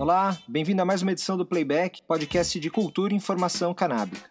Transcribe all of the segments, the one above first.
Olá, bem-vindo a mais uma edição do Playback, podcast de cultura e informação canábica.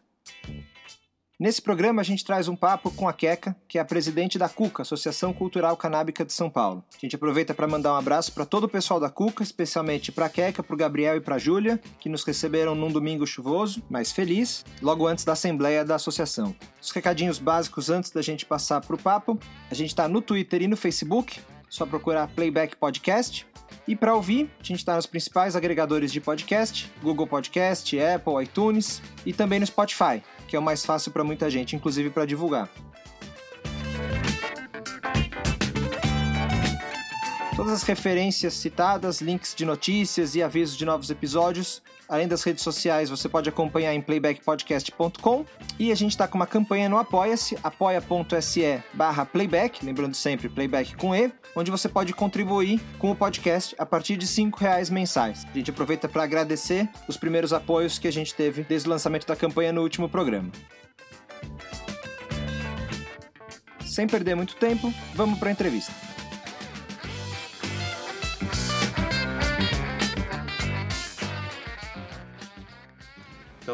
Nesse programa a gente traz um papo com a Queca, que é a presidente da CUCA, Associação Cultural Canábica de São Paulo. A gente aproveita para mandar um abraço para todo o pessoal da CUCA, especialmente para a Queca, para o Gabriel e para a Júlia, que nos receberam num domingo chuvoso, mas feliz, logo antes da assembleia da associação. Os recadinhos básicos antes da gente passar para o papo. A gente está no Twitter e no Facebook, só procurar Playback Podcast. E para ouvir, a gente está nos principais agregadores de podcast: Google Podcast, Apple, iTunes e também no Spotify, que é o mais fácil para muita gente, inclusive para divulgar. Todas as referências citadas, links de notícias e avisos de novos episódios, além das redes sociais, você pode acompanhar em playbackpodcast.com. E a gente está com uma campanha no Apoia-se, apoia.se barra playback, lembrando sempre, playback com E, onde você pode contribuir com o podcast a partir de R$ reais mensais. A gente aproveita para agradecer os primeiros apoios que a gente teve desde o lançamento da campanha no último programa. Sem perder muito tempo, vamos para a entrevista.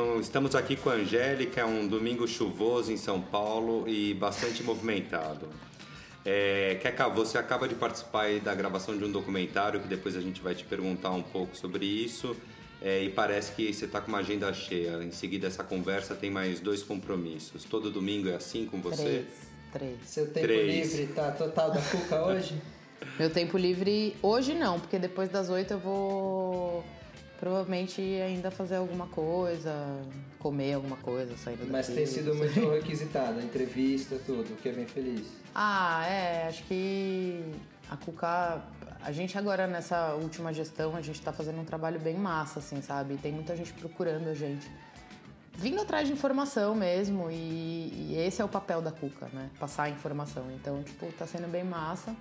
Então, estamos aqui com a Angélica, é um domingo chuvoso em São Paulo e bastante movimentado. É, Keka, você acaba de participar da gravação de um documentário que depois a gente vai te perguntar um pouco sobre isso. É, e parece que você está com uma agenda cheia. Em seguida, essa conversa tem mais dois compromissos. Todo domingo é assim com você? Três. Três. Seu tempo Três. livre tá total da cuca hoje? Meu tempo livre hoje não, porque depois das oito eu vou provavelmente ainda fazer alguma coisa, comer alguma coisa, sair daqui. Mas tem sido muito requisitado, a entrevista, tudo, o que é bem feliz. Ah, é, acho que a Cuca, a gente agora nessa última gestão, a gente tá fazendo um trabalho bem massa, assim, sabe? Tem muita gente procurando a gente. Vindo atrás de informação mesmo, e, e esse é o papel da Cuca, né? Passar a informação. Então, tipo, tá sendo bem massa.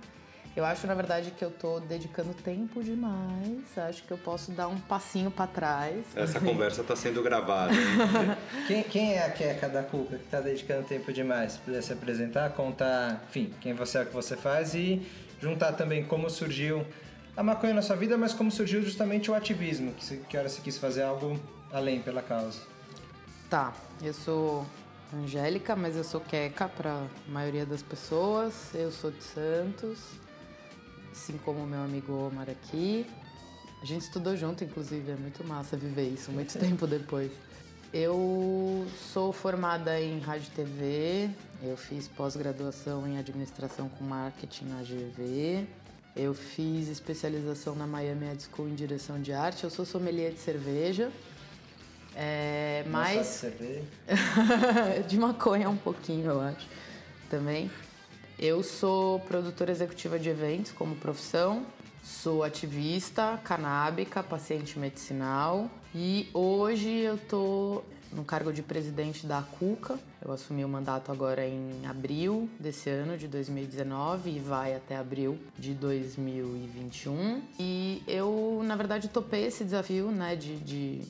Eu acho, na verdade, que eu tô dedicando tempo demais. Acho que eu posso dar um passinho para trás. Essa conversa está sendo gravada. Quem, quem é a Queca da Cuca que tá dedicando tempo demais? Se puder se apresentar, contar, enfim, quem você é, o que você faz e juntar também como surgiu a maconha na sua vida, mas como surgiu justamente o ativismo, que, que hora você quis fazer algo além pela causa. Tá, eu sou Angélica, mas eu sou queca para maioria das pessoas. Eu sou de Santos, assim como o meu amigo Omar aqui. A gente estudou junto, inclusive, é muito massa viver isso, muito tempo depois. Eu sou formada em rádio e TV, eu fiz pós-graduação em administração com marketing na GV, eu fiz especialização na Miami Ed School em direção de arte, eu sou sommelier de cerveja. É, Não mas sabe ver? de maconha um pouquinho, eu acho, também. Eu sou produtora executiva de eventos como profissão, sou ativista canábica, paciente medicinal e hoje eu tô no cargo de presidente da CUCA. Eu assumi o mandato agora em abril desse ano de 2019 e vai até abril de 2021. E eu, na verdade, topei esse desafio, né, de, de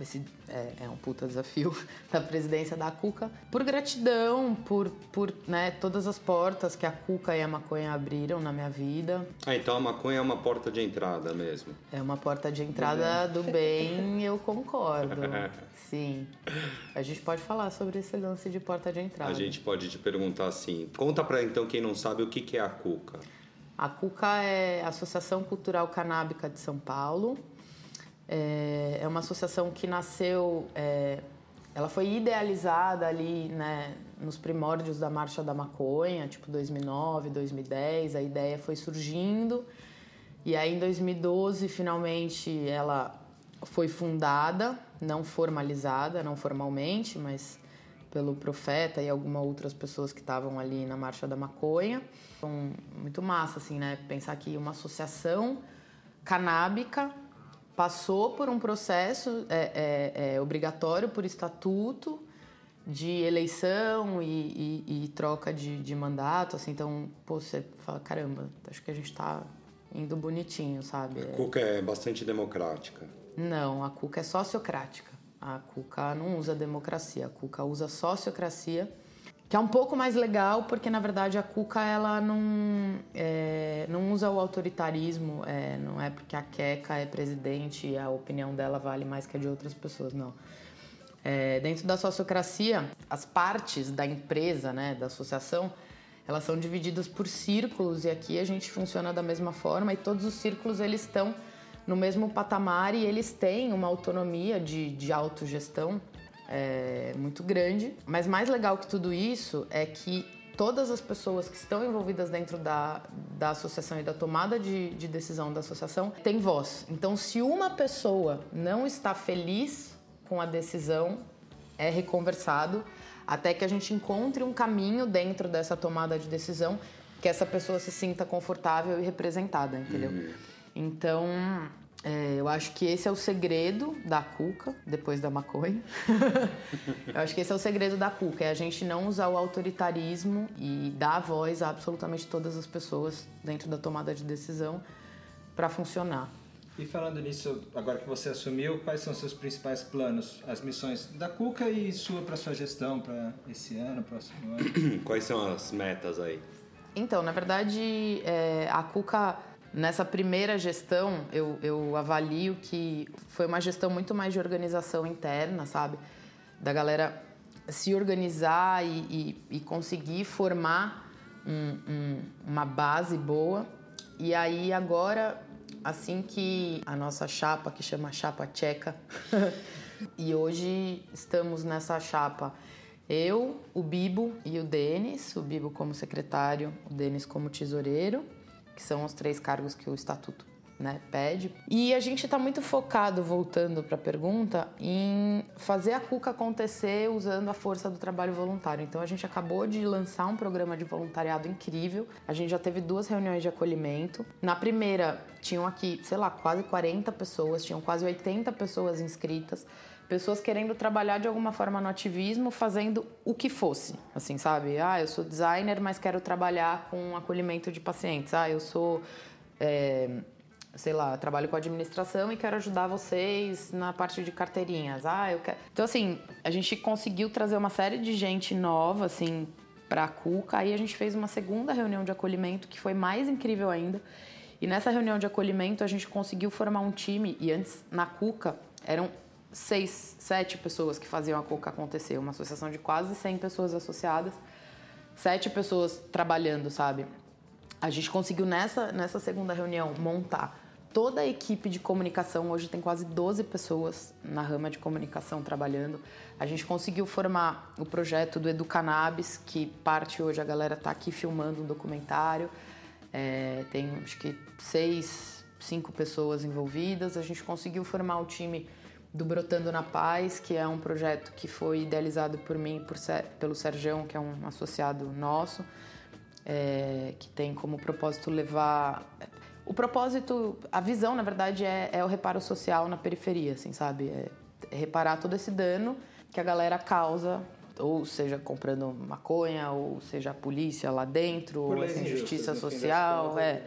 esse é, é um puta desafio da presidência da Cuca. Por gratidão, por, por né, todas as portas que a Cuca e a maconha abriram na minha vida. Ah, então a maconha é uma porta de entrada mesmo. É uma porta de entrada do bem, eu concordo. Sim. A gente pode falar sobre esse lance de porta de entrada. A gente pode te perguntar assim. Conta pra então quem não sabe o que que é a cuca. A CUCA é a Associação Cultural Canábica de São Paulo. É é uma associação que nasceu, é, ela foi idealizada ali, né, nos primórdios da Marcha da Maconha, tipo 2009, 2010. A ideia foi surgindo e aí em 2012 finalmente ela foi fundada, não formalizada, não formalmente, mas pelo Profeta e algumas outras pessoas que estavam ali na Marcha da Maconha. Então, muito massa, assim, né? Pensar que uma associação canábica passou por um processo é, é, é, obrigatório por estatuto de eleição e, e- e troca de, de mandato, assim, então, pô, você fala, caramba, acho que a gente tá indo bonitinho, sabe? A cuca é bastante democrática. Não, a Cuca é sociocrática. A Cuca não usa democracia, a Cuca usa sociocracia, que é um pouco mais legal, porque na verdade a Cuca ela não, é, não usa o autoritarismo, é, não é porque a Queca é presidente e a opinião dela vale mais que a de outras pessoas, não. É, dentro da sociocracia, as partes da empresa, né, da associação, elas são divididas por círculos e aqui a gente funciona da mesma forma e todos os círculos eles estão no mesmo patamar e eles têm uma autonomia de, de autogestão é, muito grande. Mas mais legal que tudo isso é que todas as pessoas que estão envolvidas dentro da, da associação e da tomada de, de decisão da associação têm voz. Então, se uma pessoa não está feliz com a decisão, é reconversado até que a gente encontre um caminho dentro dessa tomada de decisão que essa pessoa se sinta confortável e representada, entendeu? Uhum. Então, é, eu acho que esse é o segredo da cuca, depois da maconha. eu acho que esse é o segredo da cuca, é a gente não usar o autoritarismo e dar voz a absolutamente todas as pessoas dentro da tomada de decisão para funcionar. E falando nisso, agora que você assumiu, quais são seus principais planos, as missões da Cuca e sua para sua gestão para esse ano, próximo ano? Quais são as metas aí? Então, na verdade, é, a Cuca Nessa primeira gestão, eu, eu avalio que foi uma gestão muito mais de organização interna, sabe? Da galera se organizar e, e, e conseguir formar um, um, uma base boa. E aí agora, assim que a nossa chapa, que chama Chapa Tcheca, e hoje estamos nessa chapa eu, o Bibo e o Denis, o Bibo como secretário, o Denis como tesoureiro que são os três cargos que o estatuto né, pede. E a gente está muito focado, voltando para a pergunta, em fazer a CUCA acontecer usando a força do trabalho voluntário. Então a gente acabou de lançar um programa de voluntariado incrível. A gente já teve duas reuniões de acolhimento. Na primeira, tinham aqui, sei lá, quase 40 pessoas, tinham quase 80 pessoas inscritas pessoas querendo trabalhar de alguma forma no ativismo, fazendo o que fosse, assim, sabe? Ah, eu sou designer, mas quero trabalhar com acolhimento de pacientes. Ah, eu sou, é, sei lá, trabalho com administração e quero ajudar vocês na parte de carteirinhas. Ah, eu quero. Então, assim, a gente conseguiu trazer uma série de gente nova, assim, para a Cuca. Aí a gente fez uma segunda reunião de acolhimento que foi mais incrível ainda. E nessa reunião de acolhimento a gente conseguiu formar um time. E antes na Cuca eram seis, sete pessoas que faziam a Coca acontecer, uma associação de quase 100 pessoas associadas, sete pessoas trabalhando, sabe? A gente conseguiu nessa, nessa segunda reunião montar toda a equipe de comunicação, hoje tem quase 12 pessoas na rama de comunicação trabalhando. A gente conseguiu formar o projeto do Educanabis, que parte hoje a galera está aqui filmando um documentário. É, tem acho que seis, cinco pessoas envolvidas. A gente conseguiu formar o time do Brotando na Paz, que é um projeto que foi idealizado por mim, por, pelo Sergião, que é um associado nosso, é, que tem como propósito levar. O propósito, a visão, na verdade, é, é o reparo social na periferia, assim, sabe? É, reparar todo esse dano que a galera causa ou seja comprando maconha, ou seja a polícia lá dentro, ou a injustiça social, é.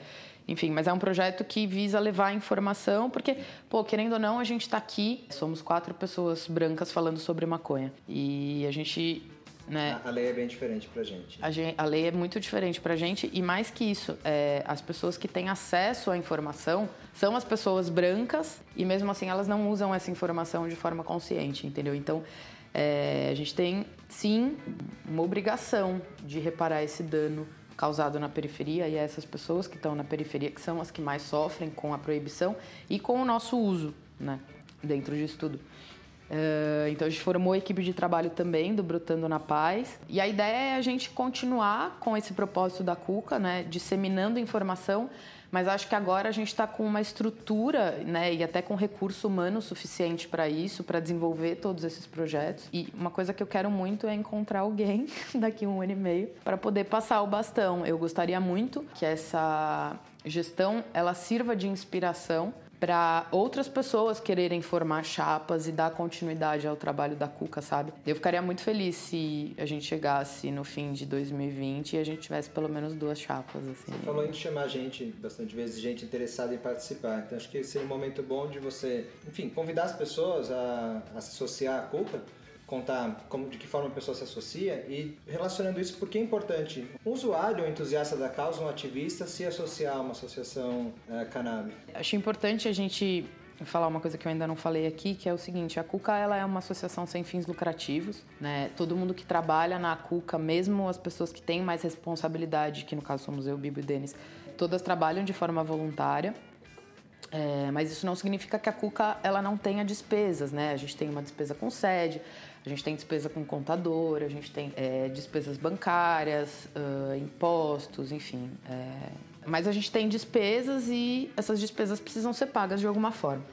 Enfim, mas é um projeto que visa levar informação, porque, pô, querendo ou não, a gente está aqui, somos quatro pessoas brancas falando sobre maconha. E a gente né? A lei é bem diferente pra gente. A, gente, a lei é muito diferente pra gente e mais que isso, é, as pessoas que têm acesso à informação são as pessoas brancas e mesmo assim elas não usam essa informação de forma consciente, entendeu? Então é, a gente tem sim uma obrigação de reparar esse dano causado na periferia e essas pessoas que estão na periferia que são as que mais sofrem com a proibição e com o nosso uso, né, dentro disso tudo. Uh, então a gente formou a equipe de trabalho também do Brotando na Paz. E a ideia é a gente continuar com esse propósito da Cuca, né, disseminando informação mas acho que agora a gente está com uma estrutura né, e até com recurso humano suficiente para isso, para desenvolver todos esses projetos. E uma coisa que eu quero muito é encontrar alguém daqui um ano e meio para poder passar o bastão. Eu gostaria muito que essa gestão ela sirva de inspiração para outras pessoas quererem formar chapas e dar continuidade ao trabalho da Cuca, sabe? Eu ficaria muito feliz se a gente chegasse no fim de 2020 e a gente tivesse pelo menos duas chapas, assim. Você falou em chamar gente, bastante vezes, gente interessada em participar. Então acho que seria um momento bom de você, enfim, convidar as pessoas a, a se associar à Cuca contar como, de que forma a pessoa se associa e relacionando isso, porque é importante um usuário, um entusiasta da causa, um ativista, se associar a uma associação uh, canábica. Acho importante a gente falar uma coisa que eu ainda não falei aqui, que é o seguinte, a Cuca ela é uma associação sem fins lucrativos, né? Todo mundo que trabalha na Cuca, mesmo as pessoas que têm mais responsabilidade, que no caso somos eu, Bibo e Denis, todas trabalham de forma voluntária. É, mas isso não significa que a Cuca ela não tenha despesas, né? A gente tem uma despesa com sede, a gente tem despesa com contador, a gente tem é, despesas bancárias, uh, impostos, enfim. É... Mas a gente tem despesas e essas despesas precisam ser pagas de alguma forma.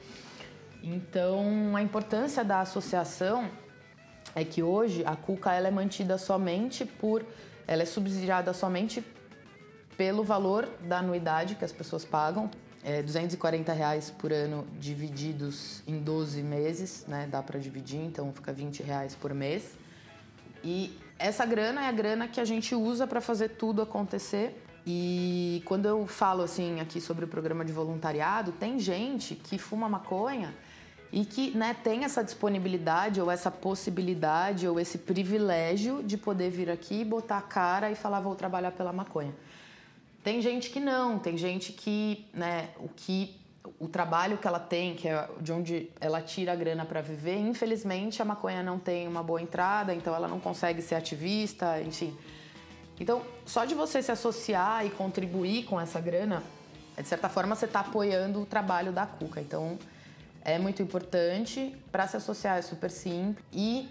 Então, a importância da associação é que hoje a Cuca ela é mantida somente por, ela é subsidiada somente pelo valor da anuidade que as pessoas pagam é, 240 reais por ano divididos em 12 meses, né? Dá para dividir, então fica 20 reais por mês. E essa grana é a grana que a gente usa para fazer tudo acontecer. E quando eu falo assim aqui sobre o programa de voluntariado, tem gente que fuma maconha e que né, tem essa disponibilidade ou essa possibilidade ou esse privilégio de poder vir aqui, botar a cara e falar vou trabalhar pela maconha. Tem gente que não, tem gente que, né, o que o trabalho que ela tem, que é de onde ela tira a grana para viver, infelizmente a maconha não tem uma boa entrada, então ela não consegue ser ativista, enfim. Então, só de você se associar e contribuir com essa grana, de certa forma você está apoiando o trabalho da Cuca. Então, é muito importante. Para se associar é super simples. E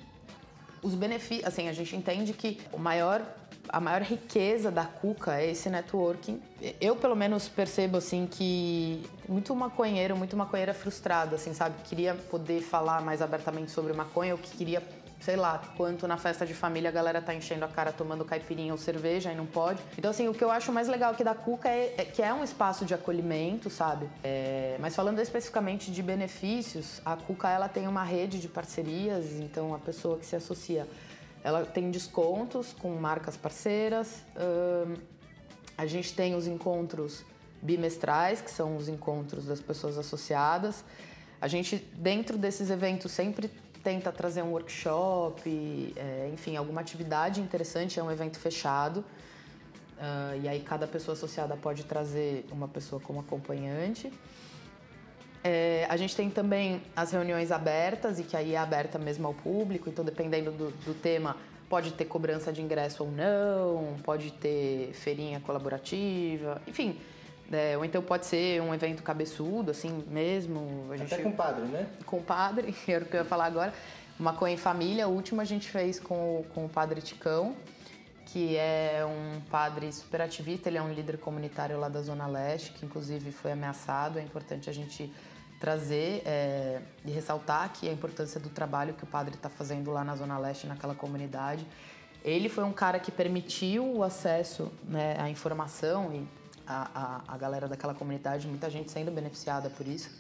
os benefícios, assim, a gente entende que o maior a maior riqueza da Cuca é esse networking. Eu, pelo menos, percebo, assim, que muito maconheiro, muito maconheira frustrado, assim, sabe? Queria poder falar mais abertamente sobre maconha, o que queria, sei lá, quanto na festa de família a galera tá enchendo a cara tomando caipirinha ou cerveja e não pode. Então, assim, o que eu acho mais legal aqui da Cuca é, é que é um espaço de acolhimento, sabe? É, mas falando especificamente de benefícios, a Cuca, ela tem uma rede de parcerias, então a pessoa que se associa ela tem descontos com marcas parceiras. A gente tem os encontros bimestrais, que são os encontros das pessoas associadas. A gente, dentro desses eventos, sempre tenta trazer um workshop, é, enfim, alguma atividade interessante. É um evento fechado. Uh, e aí cada pessoa associada pode trazer uma pessoa como acompanhante. É, a gente tem também as reuniões abertas, e que aí é aberta mesmo ao público, então dependendo do, do tema, pode ter cobrança de ingresso ou não, pode ter feirinha colaborativa, enfim. É, ou então pode ser um evento cabeçudo, assim mesmo. A gente... Até com padre, né? Com padre, era o que eu ia falar agora. Maconha em Família, a última a gente fez com, com o padre Ticão, que é um padre super ativista, ele é um líder comunitário lá da Zona Leste, que inclusive foi ameaçado. É importante a gente trazer é, e ressaltar aqui a importância do trabalho que o padre está fazendo lá na Zona Leste, naquela comunidade. Ele foi um cara que permitiu o acesso né, à informação e a, a, a galera daquela comunidade, muita gente sendo beneficiada por isso.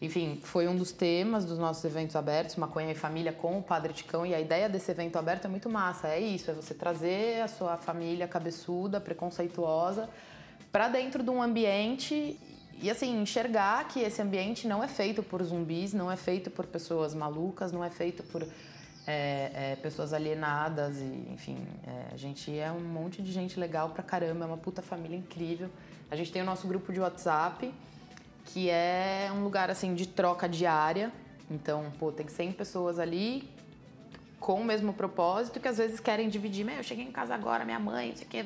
Enfim, foi um dos temas dos nossos eventos abertos, Maconha e Família com o Padre Ticão. E a ideia desse evento aberto é muito massa. É isso, é você trazer a sua família cabeçuda, preconceituosa, para dentro de um ambiente e assim, enxergar que esse ambiente não é feito por zumbis, não é feito por pessoas malucas, não é feito por é, é, pessoas alienadas e, enfim, é, a gente é um monte de gente legal pra caramba, é uma puta família incrível. A gente tem o nosso grupo de WhatsApp, que é um lugar, assim, de troca diária. Então, pô, tem 100 pessoas ali com o mesmo propósito que às vezes querem dividir. Meu, eu cheguei em casa agora, minha mãe, não sei o quê.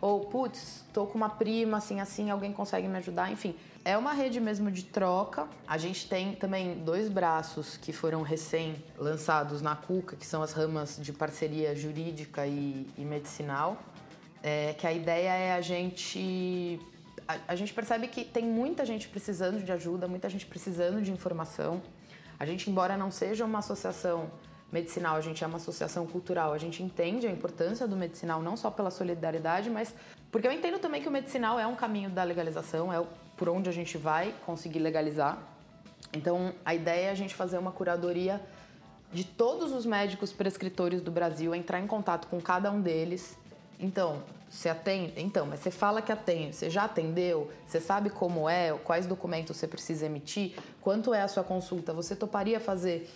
Ou, putz, tô com uma prima, assim, assim, alguém consegue me ajudar. Enfim, é uma rede mesmo de troca. A gente tem também dois braços que foram recém-lançados na Cuca, que são as ramas de parceria jurídica e, e medicinal. É, que a ideia é a gente a, a, gente percebe que tem muita gente precisando de ajuda, muita gente precisando de informação. A gente, embora não seja uma associação medicinal, a gente é uma associação cultural, a gente entende a importância do medicinal não só pela solidariedade, mas porque eu entendo também que o medicinal é um caminho da legalização, é por onde a gente vai conseguir legalizar. Então, a ideia é a gente fazer uma curadoria de todos os médicos prescritores do Brasil, entrar em contato com cada um deles. Então, você atende? Então, mas você fala que atende, você já atendeu? Você sabe como é? Quais documentos você precisa emitir? Quanto é a sua consulta? Você toparia fazer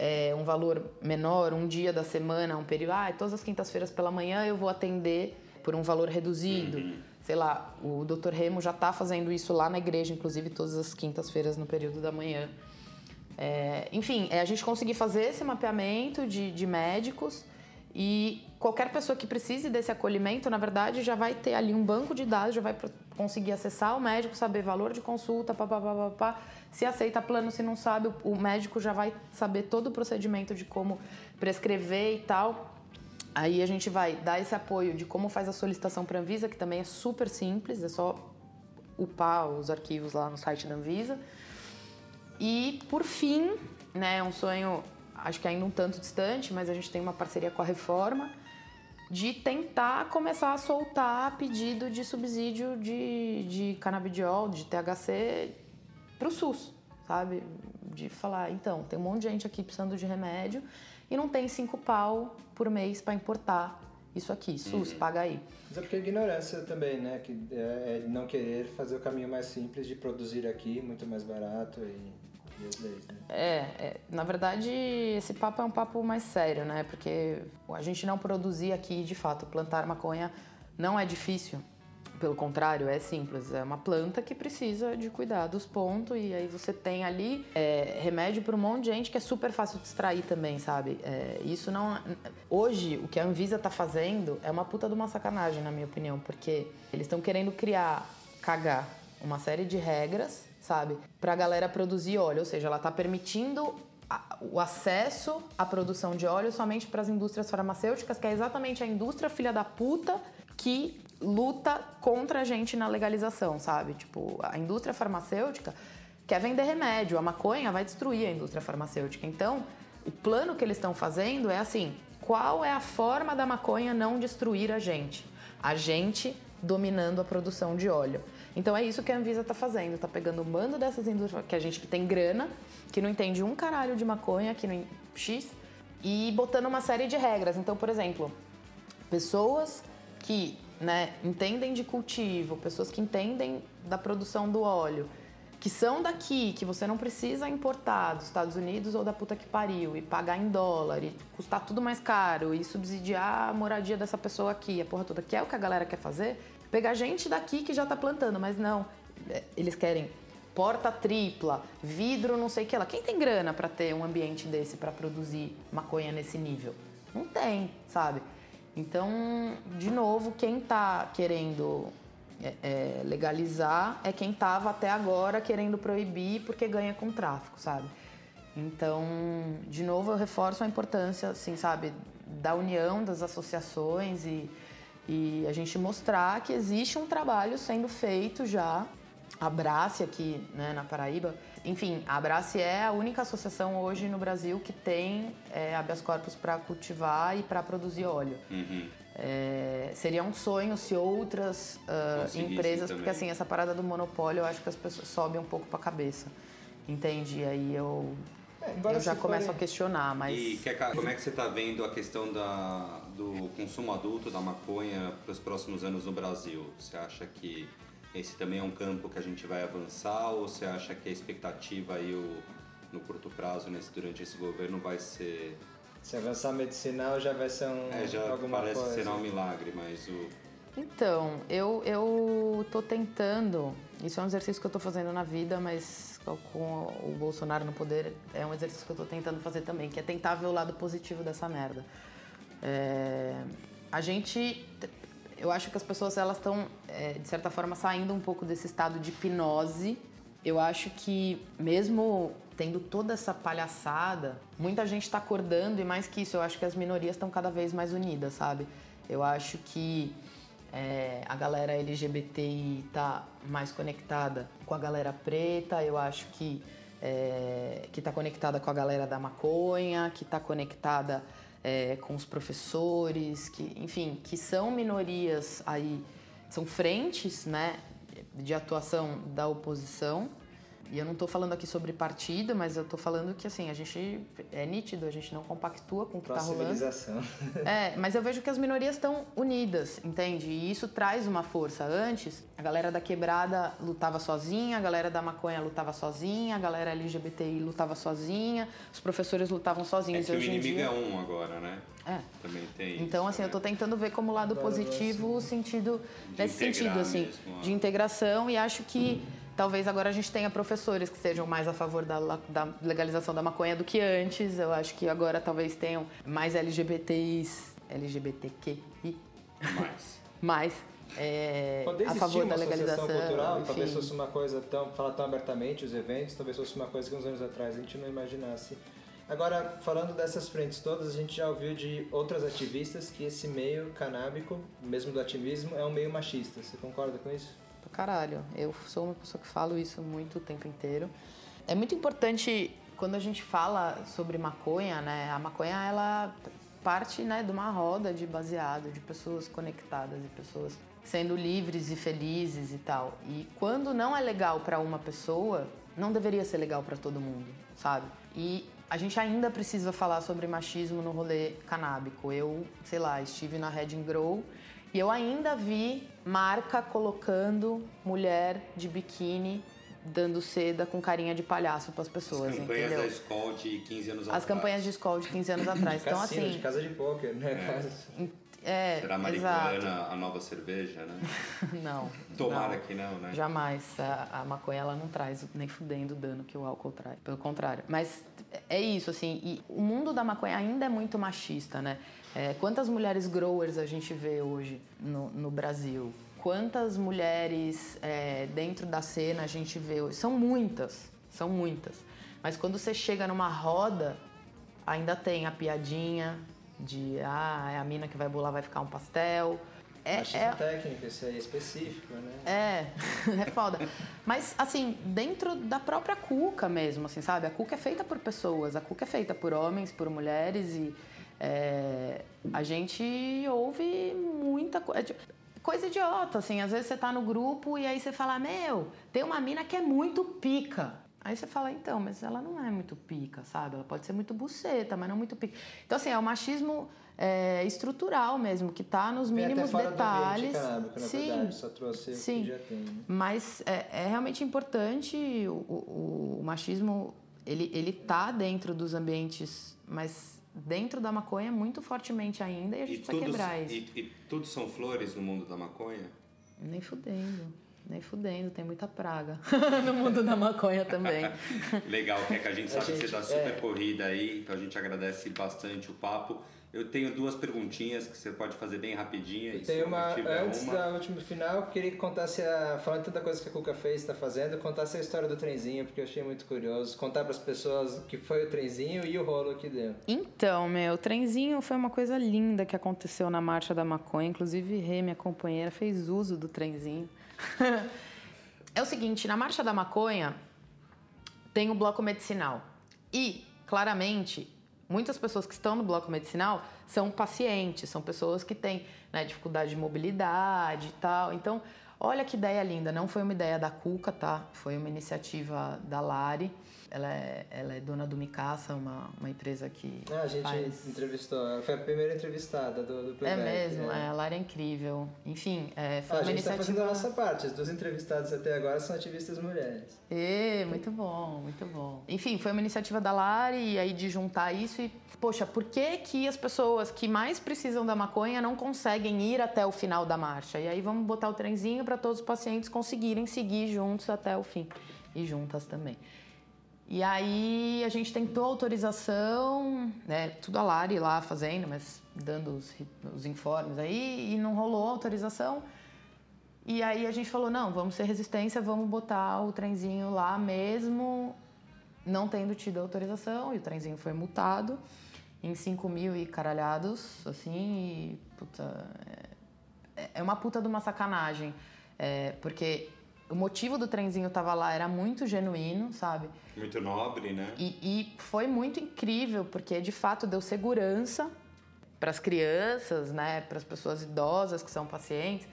é, um valor menor, um dia da semana, um período. Ah, todas as quintas-feiras pela manhã eu vou atender por um valor reduzido. Uhum. Sei lá, o Dr. Remo já está fazendo isso lá na igreja, inclusive todas as quintas-feiras no período da manhã. É, enfim, é a gente conseguir fazer esse mapeamento de, de médicos e qualquer pessoa que precise desse acolhimento, na verdade, já vai ter ali um banco de dados, já vai conseguir acessar o médico, saber valor de consulta, papapá, se aceita plano, se não sabe, o médico já vai saber todo o procedimento de como prescrever e tal. Aí a gente vai dar esse apoio de como faz a solicitação para a Anvisa, que também é super simples, é só upar os arquivos lá no site da Anvisa. E por fim, né, um sonho, acho que ainda um tanto distante, mas a gente tem uma parceria com a Reforma de tentar começar a soltar pedido de subsídio de, de canabidiol, de THC para o SUS, sabe? De falar, então, tem um monte de gente aqui precisando de remédio e não tem cinco pau por mês para importar isso aqui. SUS, uhum. paga aí. Mas é porque é ignorância também, né? Que é, é não querer fazer o caminho mais simples de produzir aqui, muito mais barato e, É, é, na verdade, esse papo é um papo mais sério, né? Porque a gente não produzir aqui, de fato, plantar maconha não é difícil. Pelo contrário, é simples. É uma planta que precisa de cuidados, ponto. E aí você tem ali é, remédio para um monte de gente que é super fácil de extrair também, sabe? É, isso não. Hoje, o que a Anvisa está fazendo é uma puta de uma sacanagem, na minha opinião, porque eles estão querendo criar, cagar uma série de regras, sabe? Para a galera produzir óleo. Ou seja, ela está permitindo o acesso à produção de óleo somente para as indústrias farmacêuticas, que é exatamente a indústria filha da puta que luta contra a gente na legalização, sabe? Tipo, a indústria farmacêutica quer vender remédio, a maconha vai destruir a indústria farmacêutica. Então, o plano que eles estão fazendo é assim: qual é a forma da maconha não destruir a gente? A gente dominando a produção de óleo. Então é isso que a Anvisa está fazendo, está pegando um bando dessas indústrias que a gente que tem grana, que não entende um caralho de maconha, que não X, e botando uma série de regras. Então, por exemplo, pessoas que né, entendem de cultivo, pessoas que entendem da produção do óleo, que são daqui, que você não precisa importar dos Estados Unidos ou da puta que pariu e pagar em dólar e custar tudo mais caro e subsidiar a moradia dessa pessoa aqui, a porra toda, que é o que a galera quer fazer, pegar gente daqui que já tá plantando, mas não, eles querem porta tripla, vidro não sei o que lá. Quem tem grana para ter um ambiente desse para produzir maconha nesse nível? Não tem, sabe? Então, de novo, quem está querendo é, é, legalizar é quem estava até agora querendo proibir porque ganha com tráfico, sabe? Então, de novo, eu reforço a importância, assim, sabe, da união das associações e, e a gente mostrar que existe um trabalho sendo feito já. Abrace aqui né, na Paraíba enfim, a Abrace é a única associação hoje no Brasil que tem é, habeas corpus para cultivar e para produzir óleo. Uhum. É, seria um sonho se outras uh, empresas, porque assim, essa parada do monopólio eu acho que as pessoas sobem um pouco para a cabeça. Entende? E aí eu, é, eu já começo forem... a questionar, mas... E como é que você está vendo a questão da, do consumo adulto da maconha para os próximos anos no Brasil? Você acha que esse também é um campo que a gente vai avançar ou você acha que a expectativa aí o, no curto prazo nesse, durante esse governo vai ser se avançar medicinal já vai ser um, é, já alguma parece coisa. ser um milagre, mas o então, eu, eu tô tentando, isso é um exercício que eu tô fazendo na vida, mas com o Bolsonaro no poder é um exercício que eu tô tentando fazer também, que é tentar ver o lado positivo dessa merda. É, a gente eu acho que as pessoas elas estão é, de certa forma saindo um pouco desse estado de hipnose. Eu acho que mesmo tendo toda essa palhaçada, muita gente está acordando e mais que isso, eu acho que as minorias estão cada vez mais unidas, sabe? Eu acho que é, a galera LGBTI está mais conectada com a galera preta. Eu acho que é, que está conectada com a galera da maconha, que está conectada é, com os professores, que, enfim, que são minorias aí, são frentes, né, de atuação da oposição. E eu não estou falando aqui sobre partido, mas eu estou falando que assim, a gente é nítido, a gente não compactua com o que está rolando. civilização. É, mas eu vejo que as minorias estão unidas, entende? E isso traz uma força. Antes, a galera da quebrada lutava sozinha, a galera da maconha lutava sozinha, a galera LGBTI lutava sozinha, os professores lutavam sozinhos. É que o Hoje em inimigo dia... é um agora, né? É. Também tem Então, isso, assim, né? eu tô tentando ver como lado positivo o sentido, De nesse sentido, assim, mesmo, de integração e acho que talvez agora a gente tenha professores que sejam mais a favor da, da legalização da maconha do que antes. Eu acho que agora talvez tenham mais LGBTs, LGBTQI, Mais. mais é, a favor da legalização. cultural, enfim. talvez fosse uma coisa tão falar tão abertamente os eventos, talvez fosse uma coisa que uns anos atrás a gente não imaginasse. Agora, falando dessas frentes todas, a gente já ouviu de outras ativistas que esse meio canábico, mesmo do ativismo, é um meio machista. Você concorda com isso? Caralho. Eu sou uma pessoa que falo isso muito o tempo inteiro. É muito importante quando a gente fala sobre maconha, né? A maconha ela parte, né, de uma roda de baseado, de pessoas conectadas e pessoas sendo livres e felizes e tal. E quando não é legal para uma pessoa, não deveria ser legal para todo mundo, sabe? E a gente ainda precisa falar sobre machismo no rolê canábico. Eu, sei lá, estive na Red Grow e eu ainda vi marca colocando mulher de biquíni dando seda com carinha de palhaço para as pessoas, As campanhas entendeu? da escola de 15 anos atrás. As campanhas de escola de 15 anos atrás. Então, Cassino, assim. de casa de pôquer, né? É, Será exato. marihuana a nova cerveja, né? Não. Tomara não. que não, né? Jamais. A, a maconha ela não traz nem fudendo o dano que o álcool traz. Pelo contrário. Mas é isso, assim. E o mundo da maconha ainda é muito machista, né? É, quantas mulheres growers a gente vê hoje no, no Brasil? Quantas mulheres é, dentro da cena a gente vê hoje? São muitas, são muitas. Mas quando você chega numa roda, ainda tem a piadinha de ah, é a mina que vai bolar, vai ficar um pastel. É, Machismo é, técnico, isso aí é específico, né? é, é foda. Mas, assim, dentro da própria Cuca mesmo, assim, sabe? A Cuca é feita por pessoas, a Cuca é feita por homens, por mulheres e é, a gente ouve muita coisa. Coisa idiota, assim, às vezes você tá no grupo e aí você fala, meu, tem uma mina que é muito pica. Aí você fala, então, mas ela não é muito pica, sabe? Ela pode ser muito buceta, mas não muito pica. Então, assim, é o machismo é, estrutural mesmo, que tá nos Vem mínimos fora do detalhes. ambiente Sim, verdade, só trouxe sim. já tem. né? Mas é, é realmente importante o, o- o machismo, ele, ele tá dentro dos ambientes, mas dentro da maconha muito fortemente ainda e a gente E precisa tudo, quebrar isso. e, e tudo são flores no mundo da maconha? Nem fudendo, nem fudendo, tem muita praga no mundo da maconha também. Legal, que que a gente A sabe que você gente- tá super é. corrida aí, então a gente agradece bastante o papo. Eu tenho duas perguntinhas que você pode fazer bem rapidinha. e Tem uma, antes uma- da última final, eu queria que contasse a. Falando de tanta coisa que a Cuca fez, está fazendo, contasse a história do trenzinho, porque eu achei muito curioso. Contar para as pessoas o que foi o trenzinho e o rolo que deu. Então, meu, o trenzinho foi uma coisa linda que aconteceu na Marcha da Maconha. Inclusive, Rê, minha companheira, fez uso do trenzinho. é o seguinte, na Marcha da Maconha tem o bloco medicinal. E, claramente, muitas pessoas que estão no bloco medicinal são pacientes, são pessoas que têm né, dificuldade de mobilidade e tal. Então, olha que ideia linda. Não foi uma ideia da Cuca, tá? Foi uma iniciativa da Lari. Ela é, ela é dona do Micaça, uma, uma empresa que Ah, a gente faz... entrevistou, ela foi a primeira entrevistada do, do É Playback. mesmo, é, a Lari é incrível. Enfim, é, foi Ah, a uma gente está fazendo a iniciativa... nossa parte. As duas entrevistadas até agora são ativistas mulheres. Ê, muito bom, muito bom. Enfim, foi uma iniciativa da Lari e aí de juntar isso e, poxa, por que que as pessoas que mais precisam da maconha não conseguem ir até o final da marcha? E aí vamos botar o trenzinho para todos os pacientes conseguirem seguir juntos até o fim e juntas também. E aí a gente tentou autorização, né, tudo a Lari lá fazendo, mas dando os, os informes aí e não rolou autorização. E aí a gente falou, não, vamos ser resistência, vamos botar o trenzinho lá mesmo, não tendo tido autorização, e o trenzinho foi multado em 5 mil e caralhados, assim, e, puta, é, é uma puta de uma sacanagem, é, porque o motivo do trenzinho tava lá era muito genuíno, sabe? Muito nobre, né? E, e foi muito incrível, porque de fato deu segurança para as crianças, né, para as pessoas idosas que são pacientes.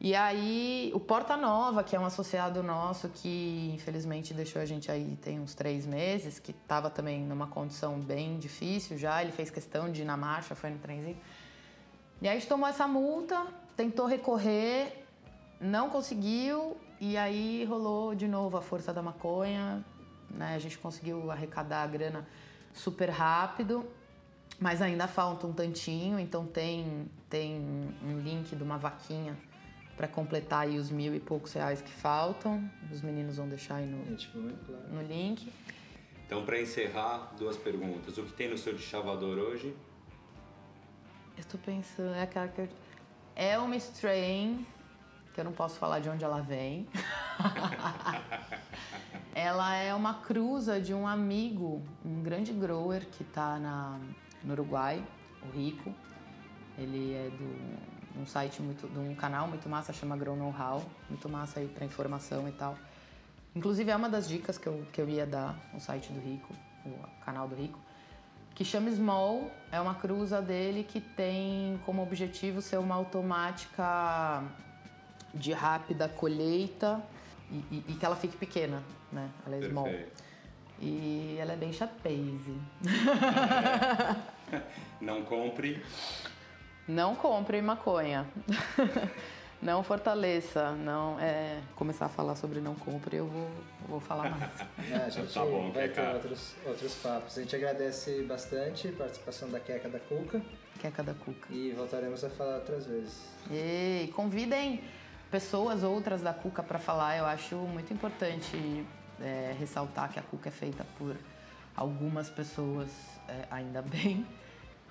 E aí, o Porta Nova, que é um associado nosso que infelizmente deixou a gente aí tem uns três meses, que estava também numa condição bem difícil já, ele fez questão de ir na marcha, foi no trenzinho. E aí a gente tomou essa multa, tentou recorrer, não conseguiu, e aí rolou de novo a força da maconha, né? A gente conseguiu arrecadar a grana super rápido, mas ainda falta um tantinho, então tem, tem um link de uma vaquinha para completar aí os mil e poucos reais que faltam. Os meninos vão deixar aí no, no link. Então, para encerrar, duas perguntas. O que tem no seu chavador hoje? Eu estou pensando, é aquela que eu... É uma strain, que eu não posso falar de onde ela vem. ela é uma cruza de um amigo, um grande grower que está no Uruguai, o Rico. Ele é do um site muito, de um canal muito massa, chama Grow Know How, muito massa aí para informação e tal. Inclusive é uma das dicas que eu, que eu ia dar no site do Rico, o canal do Rico, que chama Small, é uma cruza dele que tem como objetivo ser uma automática de rápida colheita e, e, e que ela fique pequena, né? Ela é small. Perfeito. E ela é bem chapeze. Não compre. Não compre maconha. não fortaleça. Não é começar a falar sobre não compre, eu vou, vou falar mais. É, a gente tá bom, vai ter outros, outros papos. A gente agradece bastante a participação da Queca da Cuca. Queca da Cuca. E voltaremos a falar outras vezes. E convidem pessoas outras da Cuca para falar. Eu acho muito importante é, ressaltar que a Cuca é feita por algumas pessoas, é, ainda bem.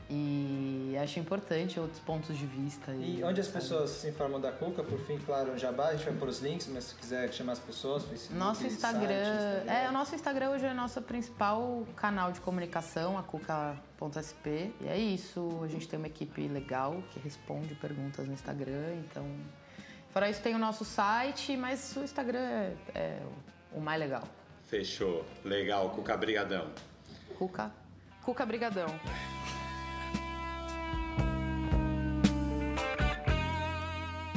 E acho importante outros pontos de vista. E, e onde as pessoas se informam da Cuca, por fim, claro, jabá, a gente vai pôr os links, mas se quiser chamar as pessoas, Facebook, nosso Instagram, site, Instagram. É, o nosso Instagram hoje é nosso principal canal de comunicação, a cuca.sp. E é isso, a gente tem uma equipe legal que responde perguntas no Instagram, então... Fora isso, tem o nosso site, mas o Instagram é, é o mais legal. Fechou. Legal, Cuca Brigadão. Cuca, Cuca Brigadão.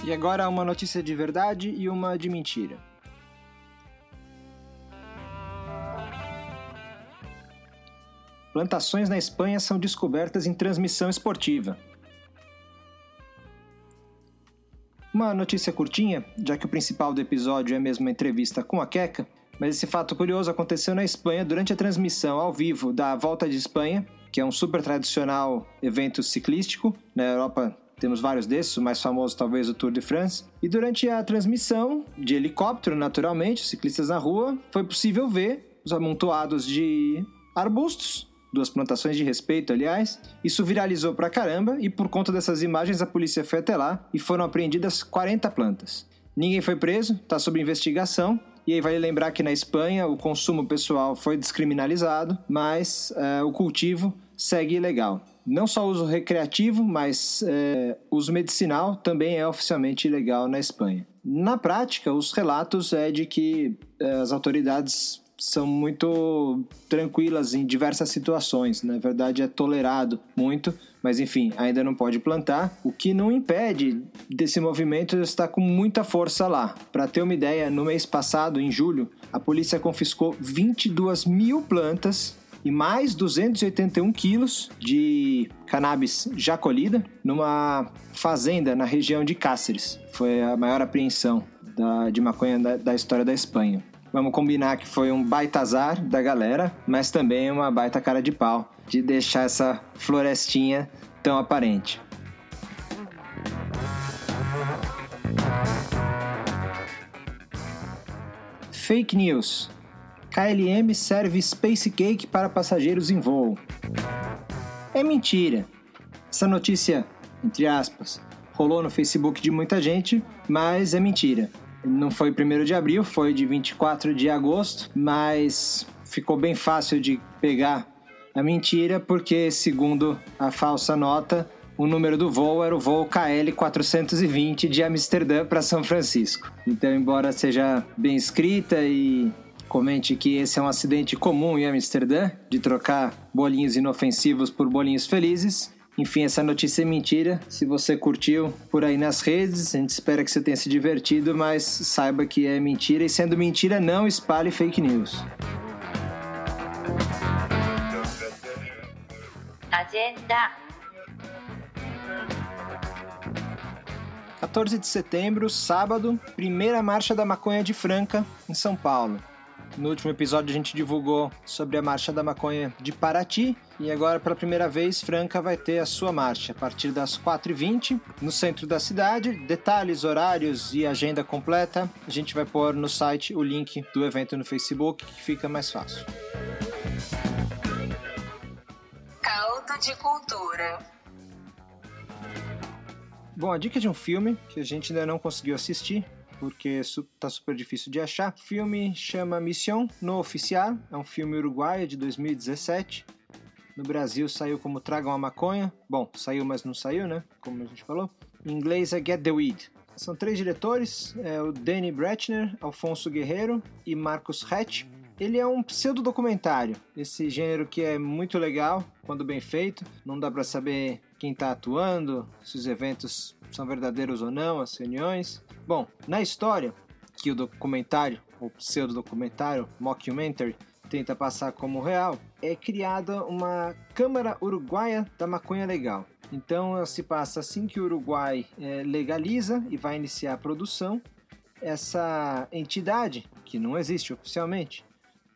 E agora uma notícia de verdade e uma de mentira. Plantações na Espanha são descobertas em transmissão esportiva. Uma notícia curtinha, já que o principal do episódio é mesmo uma entrevista com a Queca, mas esse fato curioso aconteceu na Espanha durante a transmissão ao vivo da Volta de Espanha, que é um super tradicional evento ciclístico. Na Europa temos vários desses, o mais famoso talvez o Tour de France. E durante a transmissão, de helicóptero naturalmente, ciclistas na rua, foi possível ver os amontoados de arbustos, duas plantações de respeito, aliás. Isso viralizou pra caramba e por conta dessas imagens a polícia foi até lá e foram apreendidas 40 plantas. Ninguém foi preso, está sob investigação. E aí vale lembrar que na Espanha o consumo pessoal foi descriminalizado, mas uh, o cultivo segue ilegal não só uso recreativo, mas é, uso medicinal também é oficialmente ilegal na Espanha. Na prática, os relatos é de que é, as autoridades são muito tranquilas em diversas situações. Na verdade, é tolerado muito, mas enfim, ainda não pode plantar. O que não impede desse movimento estar com muita força lá. Para ter uma ideia, no mês passado, em julho, a polícia confiscou 22 mil plantas e mais 281 quilos de cannabis já colhida numa fazenda na região de Cáceres. Foi a maior apreensão da, de maconha da, da história da Espanha. Vamos combinar que foi um baita azar da galera, mas também uma baita cara de pau de deixar essa florestinha tão aparente. Fake news. KLM serve Space Cake para passageiros em voo. É mentira. Essa notícia, entre aspas, rolou no Facebook de muita gente, mas é mentira. Não foi 1 de abril, foi de 24 de agosto, mas ficou bem fácil de pegar a mentira porque, segundo a falsa nota, o número do voo era o voo KL 420 de Amsterdã para São Francisco. Então, embora seja bem escrita e Comente que esse é um acidente comum em Amsterdã, de trocar bolinhos inofensivos por bolinhos felizes. Enfim, essa notícia é mentira. Se você curtiu por aí nas redes, a gente espera que você tenha se divertido, mas saiba que é mentira. E sendo mentira, não espalhe fake news. Agenda. 14 de setembro, sábado, primeira marcha da maconha de Franca, em São Paulo. No último episódio a gente divulgou sobre a Marcha da Maconha de Paraty e agora pela primeira vez Franca vai ter a sua marcha a partir das 4h20 no centro da cidade. Detalhes, horários e agenda completa a gente vai pôr no site o link do evento no Facebook que fica mais fácil. Caldo de cultura. Bom, a dica de um filme que a gente ainda não conseguiu assistir porque tá super difícil de achar. O filme chama Missão no Oficial, é um filme uruguaio de 2017. No Brasil saiu como Tragam a Maconha. Bom, saiu, mas não saiu, né? Como a gente falou. Em inglês é Get the Weed. São três diretores, é o Danny Bretchner, Alfonso Guerreiro e Marcos Hatch. Ele é um pseudo-documentário, esse gênero que é muito legal quando bem feito. Não dá para saber quem está atuando, se os eventos são verdadeiros ou não, as reuniões. Bom, na história que o documentário, o pseudo-documentário, mockumentary, tenta passar como real, é criada uma Câmara Uruguaia da Maconha Legal. Então se passa assim que o Uruguai é, legaliza e vai iniciar a produção. Essa entidade, que não existe oficialmente,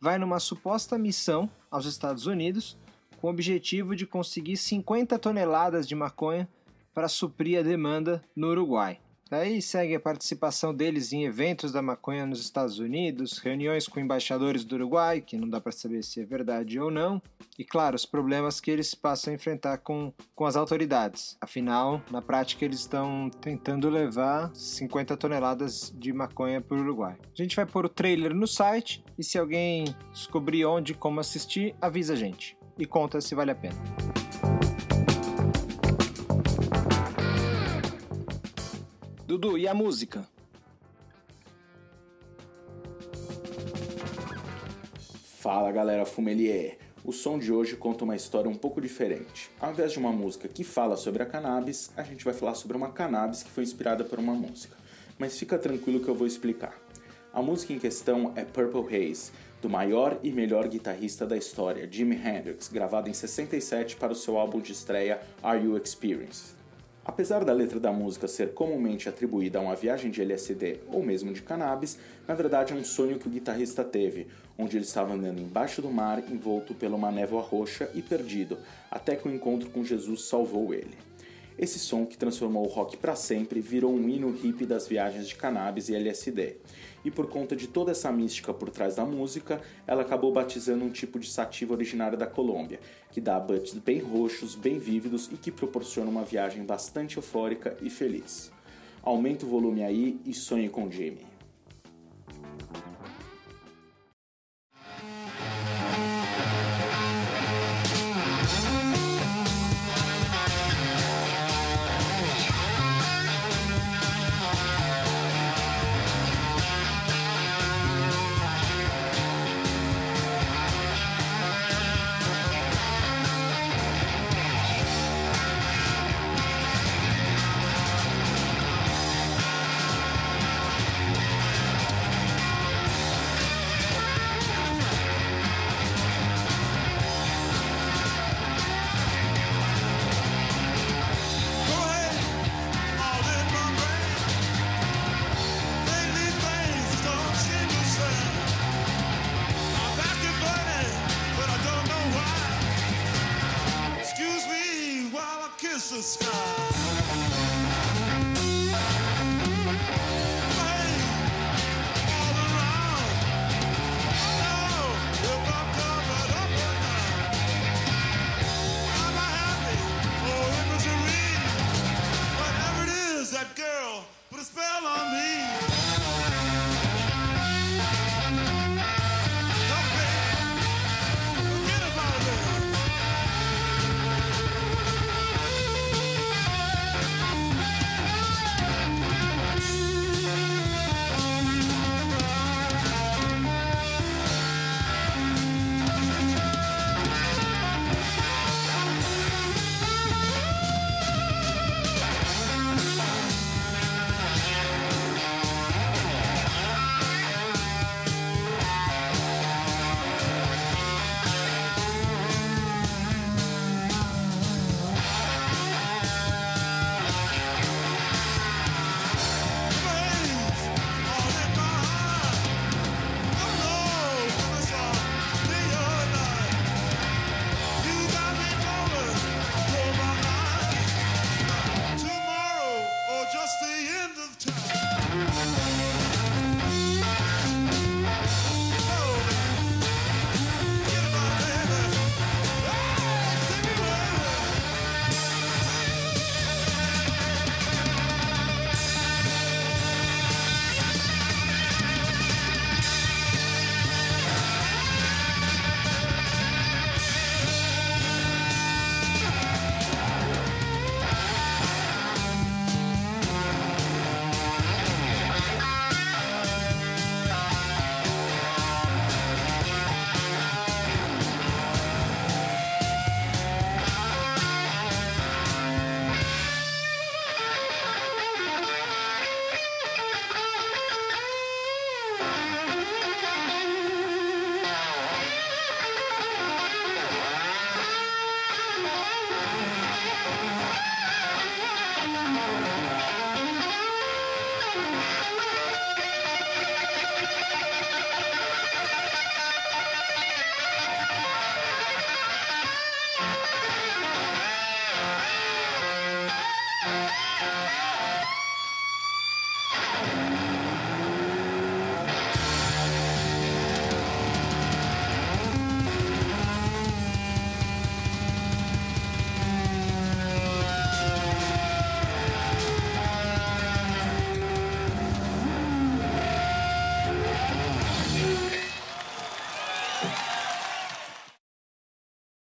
vai numa suposta missão aos Estados Unidos com o objetivo de conseguir 50 toneladas de maconha para suprir a demanda no Uruguai. Daí segue a participação deles em eventos da maconha nos Estados Unidos, reuniões com embaixadores do Uruguai, que não dá para saber se é verdade ou não, e claro, os problemas que eles passam a enfrentar com, com as autoridades. Afinal, na prática, eles estão tentando levar 50 toneladas de maconha para o Uruguai. A gente vai pôr o trailer no site e se alguém descobrir onde e como assistir, avisa a gente e conta se vale a pena. Dudu, e a música? Fala galera Fumelier! O som de hoje conta uma história um pouco diferente. Ao invés de uma música que fala sobre a cannabis, a gente vai falar sobre uma cannabis que foi inspirada por uma música. Mas fica tranquilo que eu vou explicar. A música em questão é Purple Haze, do maior e melhor guitarrista da história, Jimi Hendrix, gravada em 67 para o seu álbum de estreia Are You Experienced? Apesar da letra da música ser comumente atribuída a uma viagem de LSD ou mesmo de cannabis, na verdade é um sonho que o guitarrista teve, onde ele estava andando embaixo do mar, envolto pela uma névoa roxa e perdido, até que o encontro com Jesus salvou ele. Esse som que transformou o rock para sempre virou um hino hippie das viagens de cannabis e LSD. E por conta de toda essa mística por trás da música, ela acabou batizando um tipo de sativa originária da Colômbia, que dá butts bem roxos, bem vívidos e que proporciona uma viagem bastante eufórica e feliz. Aumente o volume aí e sonhe com Jamie.